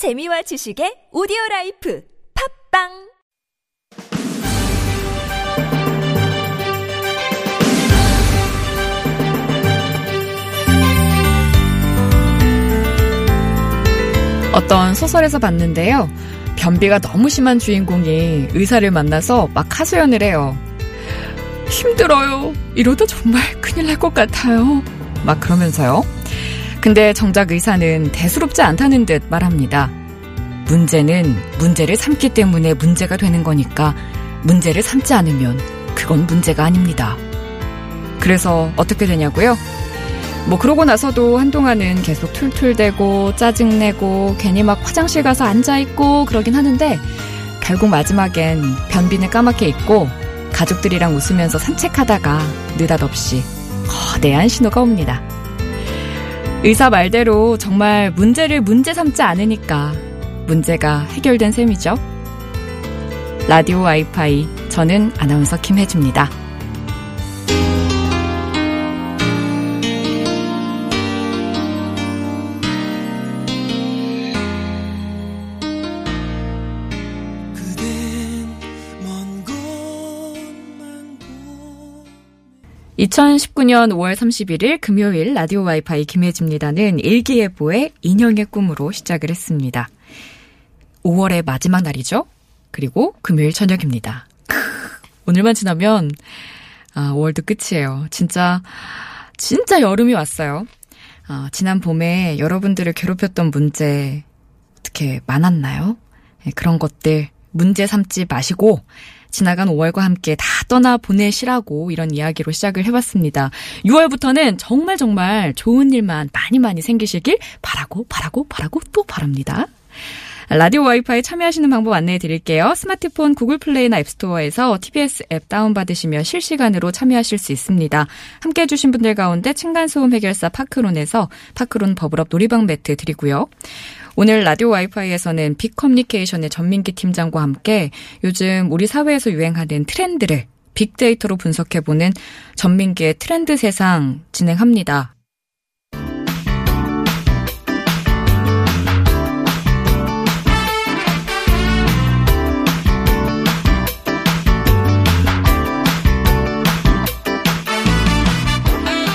재미와 지식의 오디오 라이프 팟빵 어떤 소설에서 봤는데요. 변비가 너무 심한 주인공이 의사를 만나서 막 하소연을 해요. 힘들어요. 이러다 정말 큰일 날 것 같아요. 막 그러면서요. 근데 정작 의사는 대수롭지 않다는 듯 말합니다. 문제는 문제를 삼기 때문에 문제가 되는 거니까 문제를 삼지 않으면 그건 문제가 아닙니다. 그래서 어떻게 되냐고요? 뭐 그러고 나서도 한동안은 계속 툴툴대고 짜증내고 괜히 막 화장실 가서 앉아있고 그러긴 하는데 결국 마지막엔 변비는 까맣게 있고 가족들이랑 웃으면서 산책하다가 느닷없이 거대한 신호가 옵니다. 의사 말대로 정말 문제를 문제 삼지 않으니까 문제가 해결된 셈이죠. 라디오 와이파이 저는 아나운서 김혜주입니다. 2019년 5월 31일 금요일 라디오 와이파이 김혜지입니다는 일기예보의 인형의 꿈으로 시작을 했습니다. 5월의 마지막 날이죠? 그리고 금요일 저녁입니다. 오늘만 지나면 아, 5월도 끝이에요. 진짜 진짜 여름이 왔어요. 아, 지난 봄에 여러분들을 괴롭혔던 문제 어떻게 많았나요? 네, 그런 것들 문제 삼지 마시고 지나간 5월과 함께 다 떠나 보내시라고 이런 이야기로 시작을 해봤습니다. 6월부터는 정말 정말 좋은 일만 많이 많이 생기시길 바라고 바라고 바라고 또 바랍니다. 라디오 와이파이 참여하시는 방법 안내해 드릴게요. 스마트폰 구글 플레이나 앱스토어에서 TBS 앱 다운받으시면 실시간으로 참여하실 수 있습니다. 함께 해주신 분들 가운데 층간소음 해결사 파크론에서 파크론 버블업 놀이방 매트 드리고요. 오늘 라디오 와이파이에서는 빅커뮤니케이션의 전민기 팀장과 함께 요즘 우리 사회에서 유행하는 트렌드를 빅데이터로 분석해보는 전민기의 트렌드 세상 진행합니다.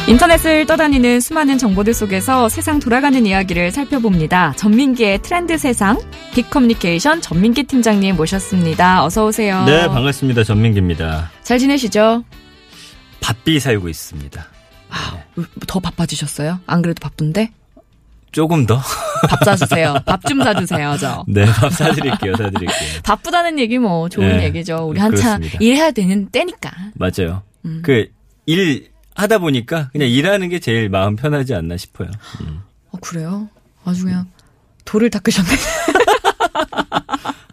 인터넷을 떠다니는 수많은 정보들 속에서 세상 돌아가는 이야기를 살펴봅니다. 전민기의 트렌드 세상 빅커뮤니케이션 전민기 팀장님 모셨습니다. 어서 오세요. 네, 반갑습니다. 전민기입니다. 잘 지내시죠? 바삐 살고 있습니다. 아, 더 바빠지셨어요? 안 그래도 바쁜데? 조금 더. 밥 사주세요. 밥 좀 사주세요, 저. 네, 밥 사드릴게요, 사드릴게요. 바쁘다는 얘기 뭐 좋은 네, 얘기죠. 우리 한참 그렇습니다. 일해야 되는 때니까. 맞아요. 음. 그, 일, 하다 보니까 그냥 일하는 게 제일 마음 편하지 않나 싶어요. 음. 어, 그래요? 아주 그냥 돌을 닦으셨네.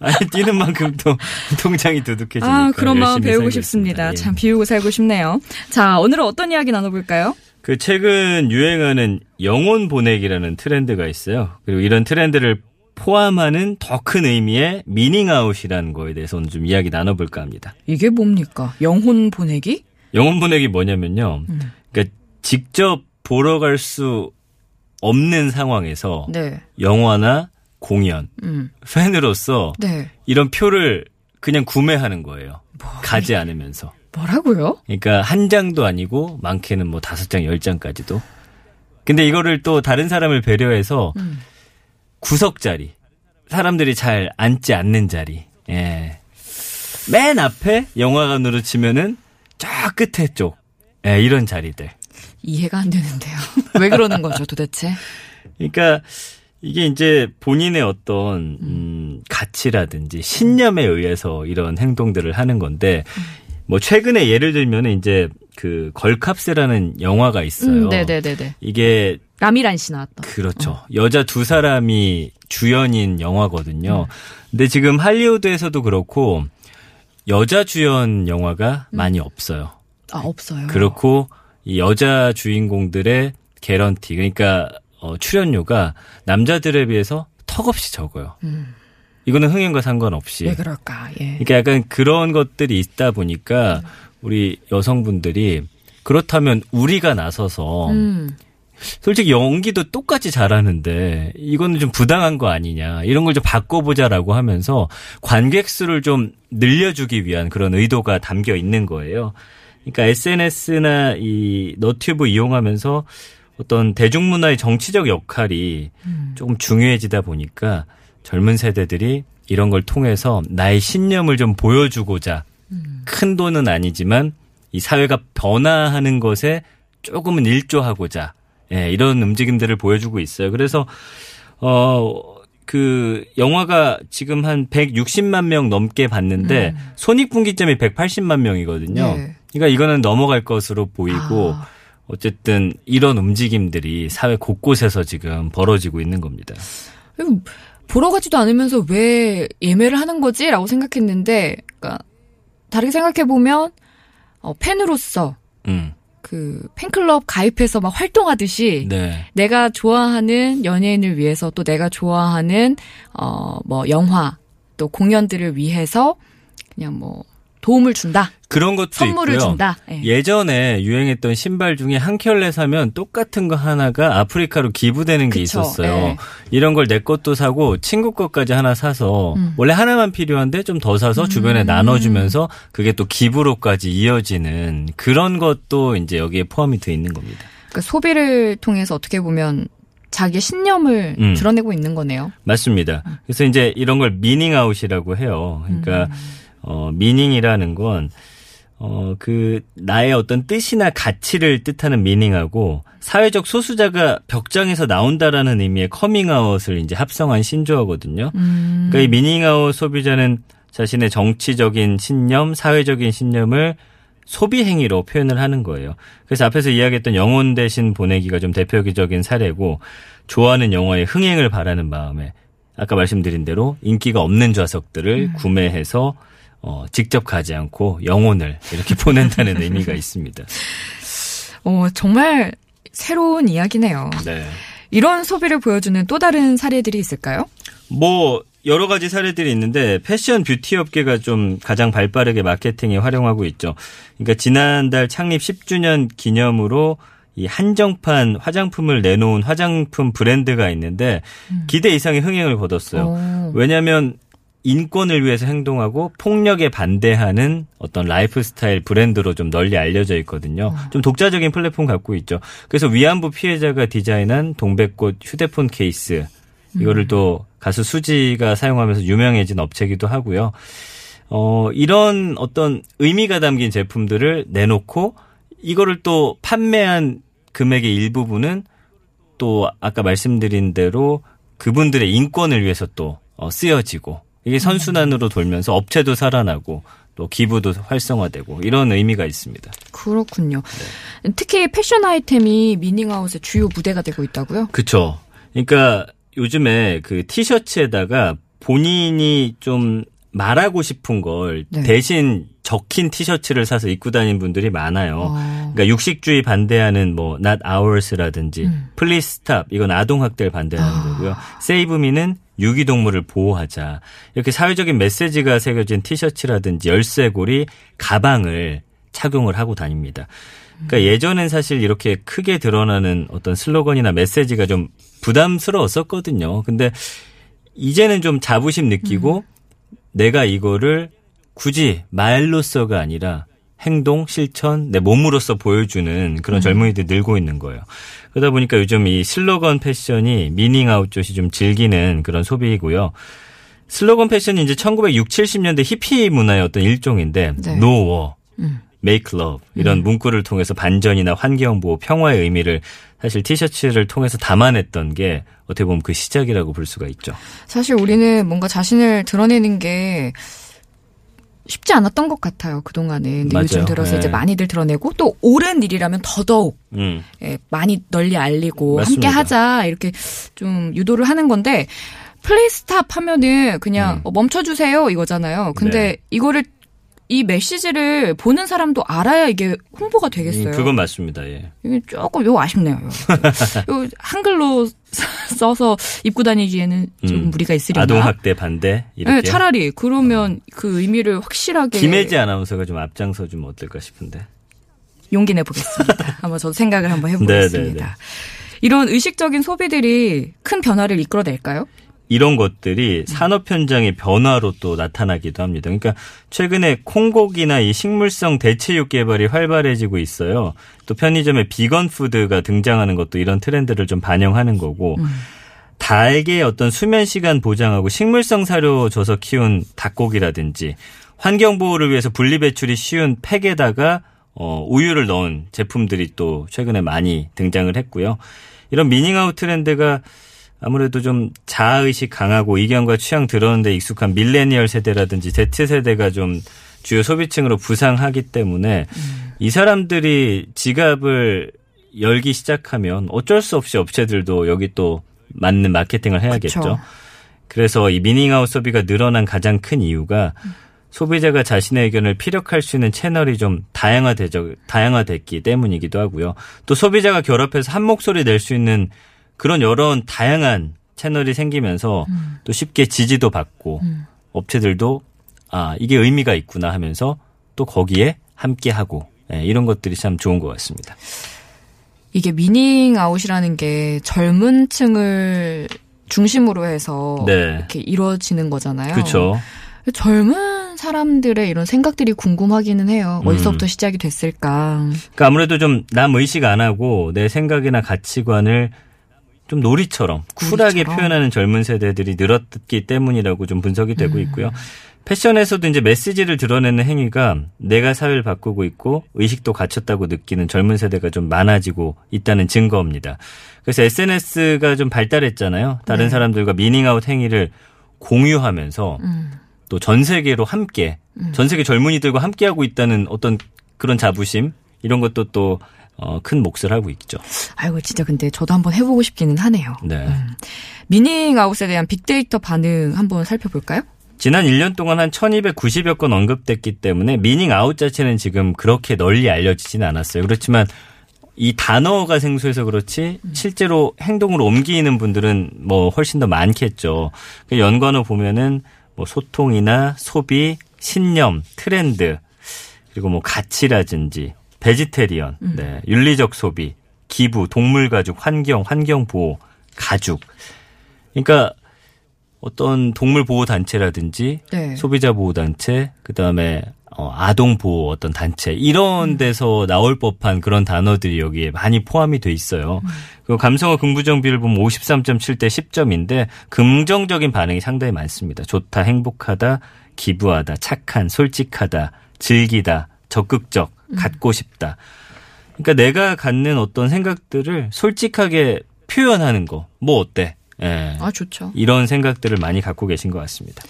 아니, 뛰는 만큼 또 통장이 두둑해지니까. 아, 그런 마음 배우고 싶습니다. 예. 참 비우고 살고 싶네요. 자, 오늘은 어떤 이야기 나눠볼까요? 그 최근 유행하는 영혼 보내기라는 트렌드가 있어요. 그리고 이런 트렌드를 포함하는 더 큰 의미의 미닝아웃이라는 거에 대해서 오늘 좀 이야기 나눠볼까 합니다. 이게 뭡니까? 영혼 보내기? 영혼 보내기 뭐냐면요. 음. 그러니까 직접 보러 갈 수 없는 상황에서 네. 영화나 공연 음. 팬으로서 네. 이런 표를 그냥 구매하는 거예요. 뭐, 가지 않으면서. 뭐라고요? 그러니까 한 장도 아니고 많게는 뭐 다섯 장, 열 장까지도. 근데 이거를 또 다른 사람을 배려해서 음. 구석 자리, 사람들이 잘 앉지 않는 자리, 예. 맨 앞에 영화관으로 치면은 쫙 끝에 쪽. 예, 이런 자리들. 이해가 안 되는데요. 왜 그러는 거죠, 도대체? 그러니까 이게 이제 본인의 어떤 음, 가치라든지 신념에 의해서 이런 행동들을 하는 건데 뭐 최근에 예를 들면 이제 그 걸캅스라는 영화가 있어요. 음, 네네네. 이게 라미란 씨 나왔던. 그렇죠. 어. 여자 두 사람이 주연인 영화거든요. 음. 근데 지금 할리우드에서도 그렇고 여자 주연 영화가 음. 많이 없어요. 아, 없어요. 그렇고 이 여자 주인공들의 개런티 그러니까 어, 출연료가 남자들에 비해서 턱없이 적어요. 음. 이거는 흥행과 상관없이. 왜 그럴까? 예. 그러니까 약간 그런 것들이 있다 보니까 음. 우리 여성분들이 그렇다면 우리가 나서서 음. 솔직히 연기도 똑같이 잘하는데 이거는 좀 부당한 거 아니냐. 이런 걸 좀 바꿔보자라고 하면서 관객 수를 좀 늘려주기 위한 그런 의도가 담겨 있는 거예요. 그러니까 SNS나 이 너튜브 이용하면서 어떤 대중문화의 정치적 역할이 조금 중요해지다 보니까 젊은 세대들이 이런 걸 통해서 나의 신념을 좀 보여주고자 큰 돈은 아니지만 이 사회가 변화하는 것에 조금은 일조하고자 예, 이런 움직임들을 보여주고 있어요. 그래서 어. 그 영화가 지금 한 160만 명 넘게 봤는데 손익분기점이 180만 명이거든요. 네. 그러니까 이거는 넘어갈 것으로 보이고 아. 어쨌든 이런 움직임들이 사회 곳곳에서 지금 벌어지고 있는 겁니다. 보러 가지도 않으면서 왜 예매를 하는 거지? 라고 생각했는데, 그러니까 다르게 생각해 보면 어, 팬으로서 음. 그 팬클럽 가입해서 막 활동하듯이 네. 내가 좋아하는 연예인을 위해서 또 내가 좋아하는 어 뭐 영화 또 공연들을 위해서 그냥 뭐 도움을 준다. 그런 것도 선물을 있고요. 준다. 예. 예전에 유행했던 신발 중에 한 켤레 사면 똑같은 거 하나가 아프리카로 기부되는 게 그쵸, 있었어요. 예. 이런 걸 내 것도 사고 친구 것까지 하나 사서 음. 원래 하나만 필요한데 좀 더 사서 주변에 나눠주면서 그게 또 기부로까지 이어지는 그런 것도 이제 여기에 포함이 돼 있는 겁니다. 그러니까 소비를 통해서 어떻게 보면 자기의 신념을 음. 드러내고 있는 거네요. 맞습니다. 그래서 이제 이런 걸 meaning out이라고 해요. 그러니까 어 meaning이라는 건 어, 그, 나의 어떤 뜻이나 가치를 뜻하는 meaning하고, 사회적 소수자가 벽장에서 나온다라는 의미의 커밍아웃을 이제 합성한 신조어거든요. 음. 그러니까 이 meaning out 소비자는 자신의 정치적인 신념, 사회적인 신념을 소비 행위로 표현을 하는 거예요. 그래서 앞에서 이야기했던 영혼 대신 보내기가 좀 대표적인 사례고, 좋아하는 영화의 흥행을 바라는 마음에, 아까 말씀드린 대로 인기가 없는 좌석들을 구매해서 어, 직접 가지 않고 영혼을 이렇게 보낸다는 의미가 있습니다. 어, 정말 새로운 이야기네요. 네. 이런 소비를 보여주는 또 다른 사례들이 있을까요? 뭐 여러 가지 사례들이 있는데 패션 뷰티 업계가 좀 가장 발빠르게 마케팅에 활용하고 있죠. 그러니까 지난달 창립 10주년 기념으로 이 한정판 화장품을 내놓은 화장품 브랜드가 있는데 기대 이상의 흥행을 거뒀어요. 오. 왜냐하면 인권을 위해서 행동하고 폭력에 반대하는 어떤 라이프 스타일 브랜드로 좀 널리 알려져 있거든요. 좀 독자적인 플랫폼 갖고 있죠. 그래서 위안부 피해자가 디자인한 동백꽃 휴대폰 케이스 이거를 또 가수 수지가 사용하면서 유명해진 업체기도 하고요. 어, 이런 어떤 의미가 담긴 제품들을 내놓고 이거를 또 판매한 금액의 일부분은 또 아까 말씀드린 대로 그분들의 인권을 위해서 또 어, 쓰여지고 이게 선순환으로 돌면서 업체도 살아나고 또 기부도 활성화되고 이런 의미가 있습니다. 그렇군요. 특히 패션 아이템이 미닝아웃의 주요 무대가 되고 있다고요? 그쵸. 그러니까 요즘에 그 티셔츠에다가 본인이 좀 말하고 싶은 걸 네. 대신 적힌 티셔츠를 사서 입고 다니는 분들이 많아요. 어. 그러니까 육식주의 반대하는 뭐 not ours라든지 please stop 이건 아동 학대를 반대하는 아. 거고요. save me는 유기동물을 보호하자. 이렇게 사회적인 메시지가 새겨진 티셔츠라든지 열쇠고리, 가방을 착용을 하고 다닙니다. 그러니까 예전엔 사실 이렇게 크게 드러나는 어떤 슬로건이나 메시지가 좀 부담스러웠었거든요. 근데 이제는 좀 자부심 느끼고 내가 이거를 굳이 말로써가 아니라 행동, 실천, 내 몸으로써 보여주는 그런 젊은이들이 늘고 있는 거예요. 그러다 보니까 요즘 이 슬로건 패션이 meaning out 쪽이 좀 즐기는 그런 소비이고요. 슬로건 패션이 이제 1960, 70년대 히피 문화의 어떤 일종인데 네. No War, Make Love 이런 문구를 통해서 반전이나 환경 보호, 평화의 의미를 사실 티셔츠를 통해서 담아냈던 게 어떻게 보면 그 시작이라고 볼 수가 있죠. 사실 우리는 뭔가 자신을 드러내는 게 쉽지 않았던 것 같아요. 그 동안은. 근데 맞아요. 요즘 들어서 네. 이제 많이들 드러내고 또 옳은 일이라면 더더욱 음. 예, 많이 널리 알리고 맞습니다. 함께 하자 이렇게 좀 유도를 하는 건데 please stop 하면은 그냥 음. 어, 멈춰주세요 이거잖아요. 근데 네. 이거를 이 메시지를 보는 사람도 알아야 이게 홍보가 되겠어요. 음, 그건 맞습니다. 예. 이게 조금 요 아쉽네요. 요, 요 한글로 써서 입고 다니기에는 좀 음. 무리가 있으려나. 아동 학대 반대 이렇게. 네, 차라리 그러면 그 의미를 확실하게 김혜지 아나운서가 좀 앞장서 주면 어떨까 싶은데. 용기 내 보겠습니다. 한번 저도 생각을 한번 네, 해보겠습니다. 이런 의식적인 소비들이 큰 변화를 이끌어낼까요? 이런 것들이 산업 현장의 변화로 또 나타나기도 합니다. 그러니까 최근에 콩고기나 이 식물성 대체육 개발이 활발해지고 있어요. 또 편의점에 vegan food가 등장하는 것도 이런 트렌드를 좀 반영하는 거고 음. 닭의 어떤 수면 시간 보장하고 식물성 사료 줘서 키운 닭고기라든지 환경 보호를 위해서 분리 배출이 쉬운 팩에다가 어, 우유를 넣은 제품들이 또 최근에 많이 등장을 했고요. 이런 meaning out 트렌드가 아무래도 좀 자아의식 강하고 의견과 취향 드러내는데 익숙한 밀레니얼 세대라든지 Z세대가 좀 주요 소비층으로 부상하기 때문에 음. 이 사람들이 지갑을 열기 시작하면 어쩔 수 없이 업체들도 여기 또 맞는 마케팅을 해야겠죠. 그쵸. 그래서 이 미닝아웃 소비가 늘어난 가장 큰 이유가 음. 소비자가 자신의 의견을 피력할 수 있는 채널이 좀 다양화되죠, 다양화됐기 때문이기도 하고요. 또 소비자가 결합해서 한 목소리 낼 수 있는 그런 여러 다양한 채널이 생기면서 음. 또 쉽게 지지도 받고 음. 업체들도 아 이게 의미가 있구나 하면서 또 거기에 함께 하고 네, 이런 것들이 참 좋은 것 같습니다. 이게 미닝 아웃이라는 게 젊은 층을 중심으로 해서 네. 이렇게 이루어지는 거잖아요. 그렇죠. 젊은 사람들의 이런 생각들이 궁금하기는 해요. 어디서부터 음. 시작이 됐을까? 그러니까 아무래도 좀 남 의식 안 하고 내 생각이나 가치관을 좀 놀이처럼 쿨하게 놀이처럼. 표현하는 젊은 세대들이 늘었기 때문이라고 좀 분석이 되고 음. 있고요. 패션에서도 이제 메시지를 드러내는 행위가 내가 사회를 바꾸고 있고 의식도 갖췄다고 느끼는 젊은 세대가 좀 많아지고 있다는 증거입니다. 그래서 SNS가 좀 발달했잖아요. 다른 네. 사람들과 미닝아웃 행위를 공유하면서 음. 또전 세계로 함께 음. 전 세계 젊은이들과 함께 하고 있다는 어떤 그런 자부심 이런 것도 또 어, 큰 몫을 하고 있죠. 아이고, 진짜 근데 저도 한번 해보고 싶기는 하네요. 네. 음. meaning out에 대한 빅데이터 반응 한번 살펴볼까요? 지난 1년 동안 한 1290여 건 언급됐기 때문에 meaning out 자체는 지금 그렇게 널리 알려지진 않았어요. 그렇지만 이 단어가 생소해서 그렇지 음. 실제로 행동으로 옮기는 분들은 뭐 훨씬 더 많겠죠. 그 연관어 보면은 뭐 소통이나 소비, 신념, 트렌드, 그리고 뭐 가치라든지 vegetarian, 음. 네, 윤리적 소비, 기부, 동물 가죽, 환경, 환경 보호, 가죽. 그러니까 어떤 동물 보호 단체라든지 네. 소비자 보호 단체, 그다음에 어, 아동 보호 어떤 단체 이런 음. 데서 나올 법한 그런 단어들이 여기에 많이 포함이 돼 있어요. 음. 그 감성어 긍부정 비를 보면 53.7 대 10점인데 긍정적인 반응이 상당히 많습니다. 좋다, 행복하다, 기부하다, 착한, 솔직하다, 즐기다, 적극적, 음. 갖고 싶다. 그러니까 내가 갖는 어떤 생각들을 솔직하게 표현하는 거. 뭐 어때? 예. 아, 좋죠. 이런 생각들을 많이 갖고 계신 것 같습니다.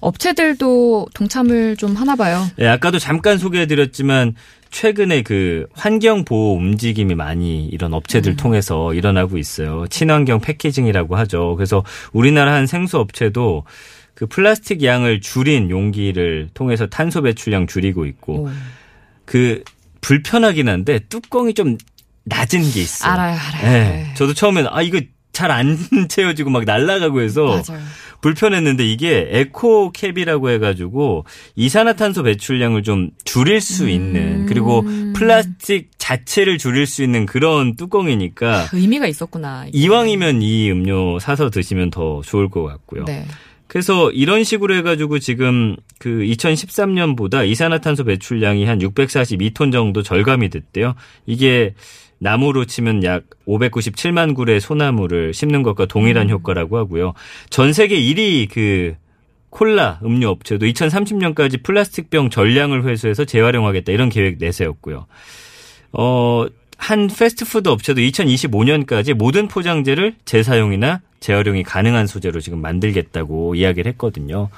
업체들도 동참을 좀 하나 봐요. 네, 아까도 잠깐 소개해드렸지만 최근에 그 환경 보호 움직임이 많이 이런 업체들 음. 통해서 일어나고 있어요. 친환경 패키징이라고 하죠. 그래서 우리나라 한 생수 업체도 그 플라스틱 양을 줄인 용기를 통해서 탄소 배출량 줄이고 있고 오. 그 불편하긴 한데 뚜껑이 좀 낮은 게 있어요. 알아요, 알아요. 네. 저도 처음에는 아 이거 잘 안 채워지고 막 날아가고 해서 맞아요. 불편했는데 이게 에코 캡이라고 해가지고 이산화탄소 배출량을 좀 줄일 수 있는 그리고 음. 플라스틱 자체를 줄일 수 있는 그런 뚜껑이니까 의미가 있었구나. 이왕이면 이 음료 사서 드시면 더 좋을 것 같고요. 네. 그래서 이런 식으로 해가지고 지금 그 2013년보다 이산화탄소 배출량이 한 642톤 정도 절감이 됐대요. 이게 나무로 치면 약 597만 굴의 소나무를 심는 것과 동일한 음. 효과라고 하고요. 전 세계 1위 그 콜라 음료 업체도 2030년까지 플라스틱병 전량을 회수해서 재활용하겠다 이런 계획 내세웠고요. 어, 한 패스트푸드 업체도 2025년까지 모든 포장재를 재사용이나 재활용이 가능한 소재로 지금 만들겠다고 이야기를 했거든요.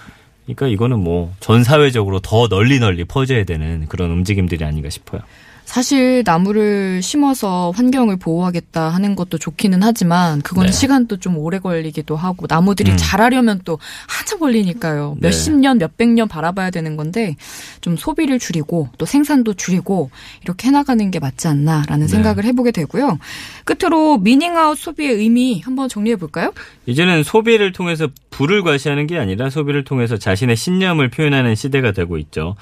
그러니까 이거는 뭐 전 사회적으로 더 널리 널리 퍼져야 되는 그런 움직임들이 아닌가 싶어요. 사실 나무를 심어서 환경을 보호하겠다 하는 것도 좋기는 하지만 그건 네. 시간도 좀 오래 걸리기도 하고 나무들이 음. 자라려면 또 한참 걸리니까요. 네. 몇십 년, 몇백 년 바라봐야 되는 건데 좀 소비를 줄이고 또 생산도 줄이고 이렇게 해나가는 게 맞지 않나라는 네. 생각을 해보게 되고요. 끝으로 미닝아웃 소비의 의미 한번 정리해 볼까요? 이제는 소비를 통해서 부를 과시하는 게 아니라 소비를 통해서 자신의 신념을 표현하는 시대가 되고 있죠.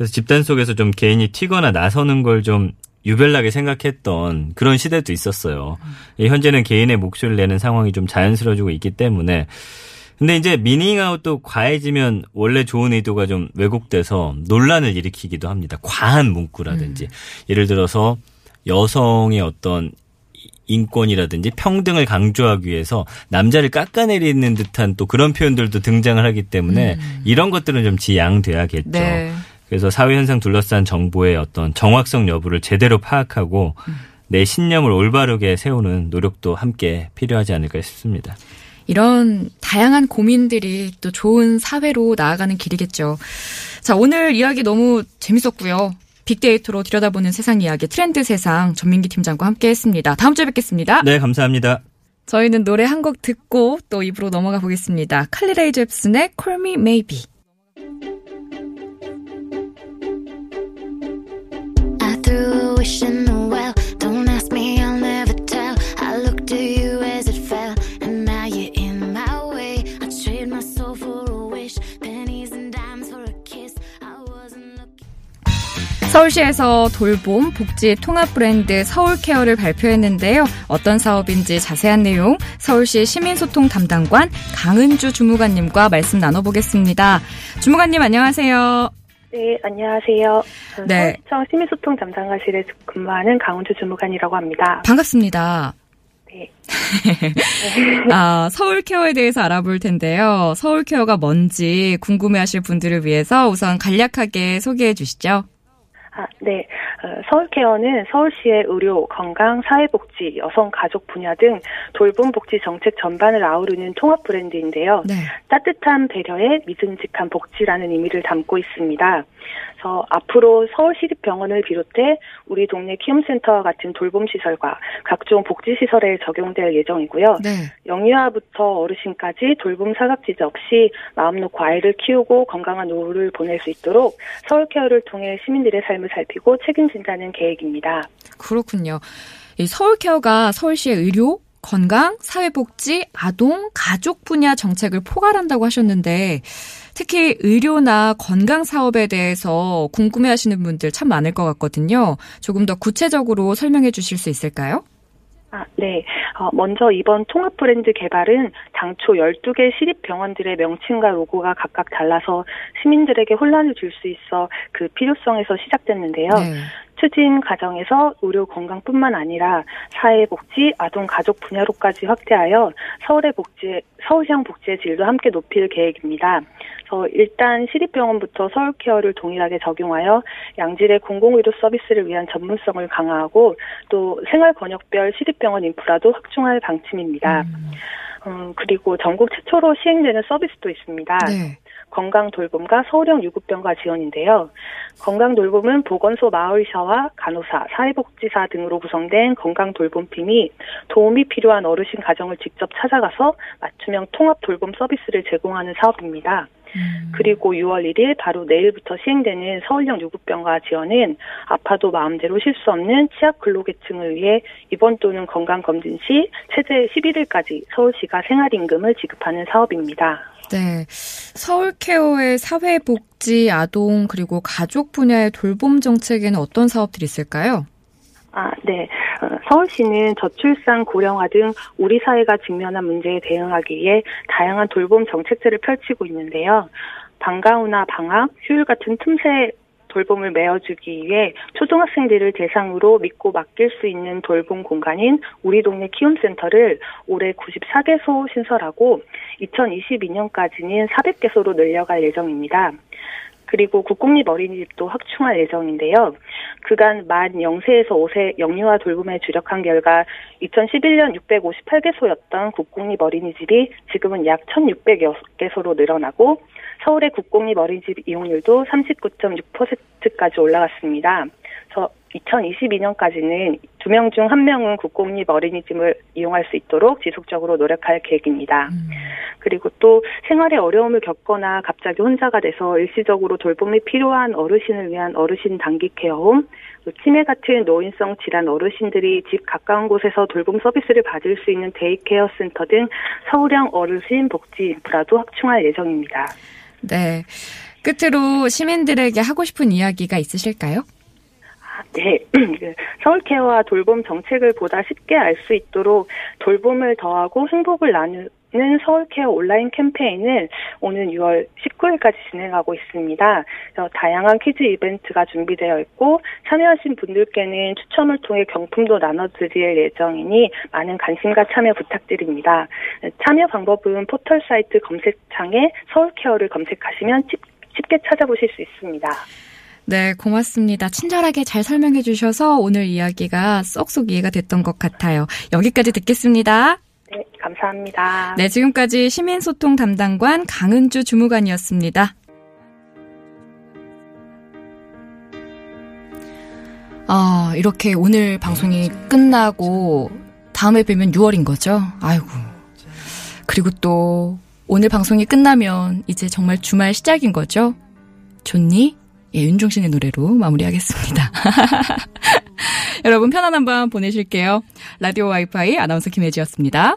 그래서 집단 속에서 좀 개인이 튀거나 나서는 걸 좀 유별나게 생각했던 그런 시대도 있었어요. 현재는 개인의 목소리를 내는 상황이 좀 자연스러워지고 있기 때문에 근데 이제 미닝아웃도 과해지면 원래 좋은 의도가 좀 왜곡돼서 논란을 일으키기도 합니다. 과한 문구라든지 음. 예를 들어서 여성의 어떤 인권이라든지 평등을 강조하기 위해서 남자를 깎아내리는 듯한 또 그런 표현들도 등장을 하기 때문에 음. 이런 것들은 좀 지양돼야겠죠. 네. 그래서 사회 현상 둘러싼 정보의 어떤 정확성 여부를 제대로 파악하고 음. 내 신념을 올바르게 세우는 노력도 함께 필요하지 않을까 싶습니다. 이런 다양한 고민들이 또 좋은 사회로 나아가는 길이겠죠. 자, 오늘 이야기 너무 재밌었고요. 빅데이터로 들여다보는 세상 이야기 트렌드 세상 전민기 팀장과 함께 했습니다. 다음 주에 뵙겠습니다. 네, 감사합니다. 저희는 노래 한 곡 듣고 또 입으로 넘어가 보겠습니다. 칼리레이 잽슨의 Call Me Maybe. 서울시에서 돌봄 복지 통합 브랜드 서울케어를 발표했는데요. 어떤 사업인지 자세한 내용 서울시 시민소통 담당관 강은주 주무관님과 말씀 나눠보겠습니다. 주무관님 안녕하세요. 네, 안녕하세요. 네. 서울시청 시민소통 담당관실에 근무하는 강은주 주무관이라고 합니다. 반갑습니다. 네. 아, 서울케어에 대해서 알아볼 텐데요. 서울케어가 뭔지 궁금해하실 분들을 위해서 우선 간략하게 소개해 주시죠. 아, 네. 어, 서울케어는 서울시의 의료, 건강, 사회복지, 여성, 가족 분야 등 돌봄 복지 정책 전반을 아우르는 통합 브랜드인데요. 네. 따뜻한 배려에 믿음직한 복지라는 의미를 담고 있습니다. 그래서 앞으로 서울시립병원을 비롯해 우리 동네 키움센터와 같은 돌봄시설과 각종 복지시설에 적용될 예정이고요. 네. 영유아부터 어르신까지 돌봄 사각지대 없이 마음 놓고 아이를 키우고 건강한 노후를 보낼 수 있도록 서울케어를 통해 시민들의 삶을 살피고 책임 진다는 계획입니다. 그렇군요. 이 서울케어가 서울시의 의료, 건강, 사회복지, 아동, 가족 분야 정책을 포괄한다고 하셨는데 특히 의료나 건강 사업에 대해서 궁금해 하시는 분들 참 많을 것 같거든요. 조금 더 구체적으로 설명해 주실 수 있을까요? 아, 네. 어, 먼저 이번 통합 브랜드 개발은 당초 12개 시립 병원들의 명칭과 로고가 각각 달라서 시민들에게 혼란을 줄 수 있어 그 필요성에서 시작됐는데요. 네. 추진 과정에서 의료 건강뿐만 아니라 사회복지, 아동 가족 분야로까지 확대하여 서울의 복지, 서울시향 복지의 질도 함께 높일 계획입니다. 그래서 일단 시립병원부터 서울케어를 동일하게 적용하여 양질의 공공의료 서비스를 위한 전문성을 강화하고 또 생활권역별 시립병원 인프라도 확충할 방침입니다. 음. 음, 그리고 전국 최초로 시행되는 서비스도 있습니다. 네. 건강 돌봄과 서울형 유급병가 지원인데요. 건강 돌봄은 보건소 마을샤와 간호사, 사회복지사 등으로 구성된 건강 돌봄팀이 도움이 필요한 어르신 가정을 직접 찾아가서 맞춤형 통합 돌봄 서비스를 제공하는 사업입니다. 음. 그리고 6월 1일 바로 내일부터 시행되는 서울형 유급병가 지원은 아파도 마음대로 쉴 수 없는 취약 근로계층을 위해 입원 또는 건강검진 시 최대 11일까지 서울시가 생활임금을 지급하는 사업입니다. 네. 서울케어의 사회복지, 아동, 그리고 가족 분야의 돌봄 정책에는 어떤 사업들이 있을까요? 아, 네. 어, 서울시는 저출산, 고령화 등 우리 사회가 직면한 문제에 대응하기 위해 다양한 돌봄 정책들을 펼치고 있는데요. 방과후나 방학, 휴일 같은 틈새 돌봄을 메워주기 위해 초등학생들을 대상으로 믿고 맡길 수 있는 돌봄 공간인 우리 동네 키움센터를 올해 94개소 신설하고 2022년까지는 400개소로 늘려갈 예정입니다. 그리고 국공립 어린이집도 확충할 예정인데요. 그간 만 0세에서 5세 영유아 돌봄에 주력한 결과 2011년 658개소였던 국공립 어린이집이 지금은 약 1,600개소로 늘어나고 서울의 국공립 어린이집 이용률도 39.6%까지 올라갔습니다. 그래서 2022년까지는 두 명 중 한 명은 국공립 어린이집을 이용할 수 있도록 지속적으로 노력할 계획입니다. 음. 그리고 또 생활에 어려움을 겪거나 갑자기 혼자가 돼서 일시적으로 돌봄이 필요한 어르신을 위한 어르신 단기 care home, 치매 같은 노인성 질환 어르신들이 집 가까운 곳에서 돌봄 서비스를 받을 수 있는 daycare 센터 등 서울형 어르신 복지 인프라도 확충할 예정입니다. 네. 끝으로 시민들에게 하고 싶은 이야기가 있으실까요? 네, 그 서울케어와 돌봄 정책을 보다 쉽게 알 수 있도록 돌봄을 더하고 행복을 나누 는 서울케어 온라인 캠페인을 오는 6월 19일까지 진행하고 있습니다. 다양한 퀴즈 이벤트가 준비되어 있고 참여하신 분들께는 추첨을 통해 경품도 나눠드릴 예정이니 많은 관심과 참여 부탁드립니다. 참여 방법은 포털 사이트 검색창에 서울케어를 검색하시면 쉽게 찾아보실 수 있습니다. 네, 고맙습니다. 친절하게 잘 설명해 주셔서 오늘 이야기가 쏙쏙 이해가 됐던 것 같아요. 여기까지 듣겠습니다. 네, 감사합니다. 네, 지금까지 시민소통 담당관 강은주 주무관이었습니다. 아, 이렇게 오늘 방송이 끝나고 다음에 뵈면 6월인 거죠? 아이고. 그리고 또 오늘 방송이 끝나면 이제 정말 주말 시작인 거죠? 좋니? 예, 윤종신의 노래로 마무리하겠습니다. 여러분 편안한 밤 보내실게요. 라디오 와이파이 아나운서 김혜지였습니다.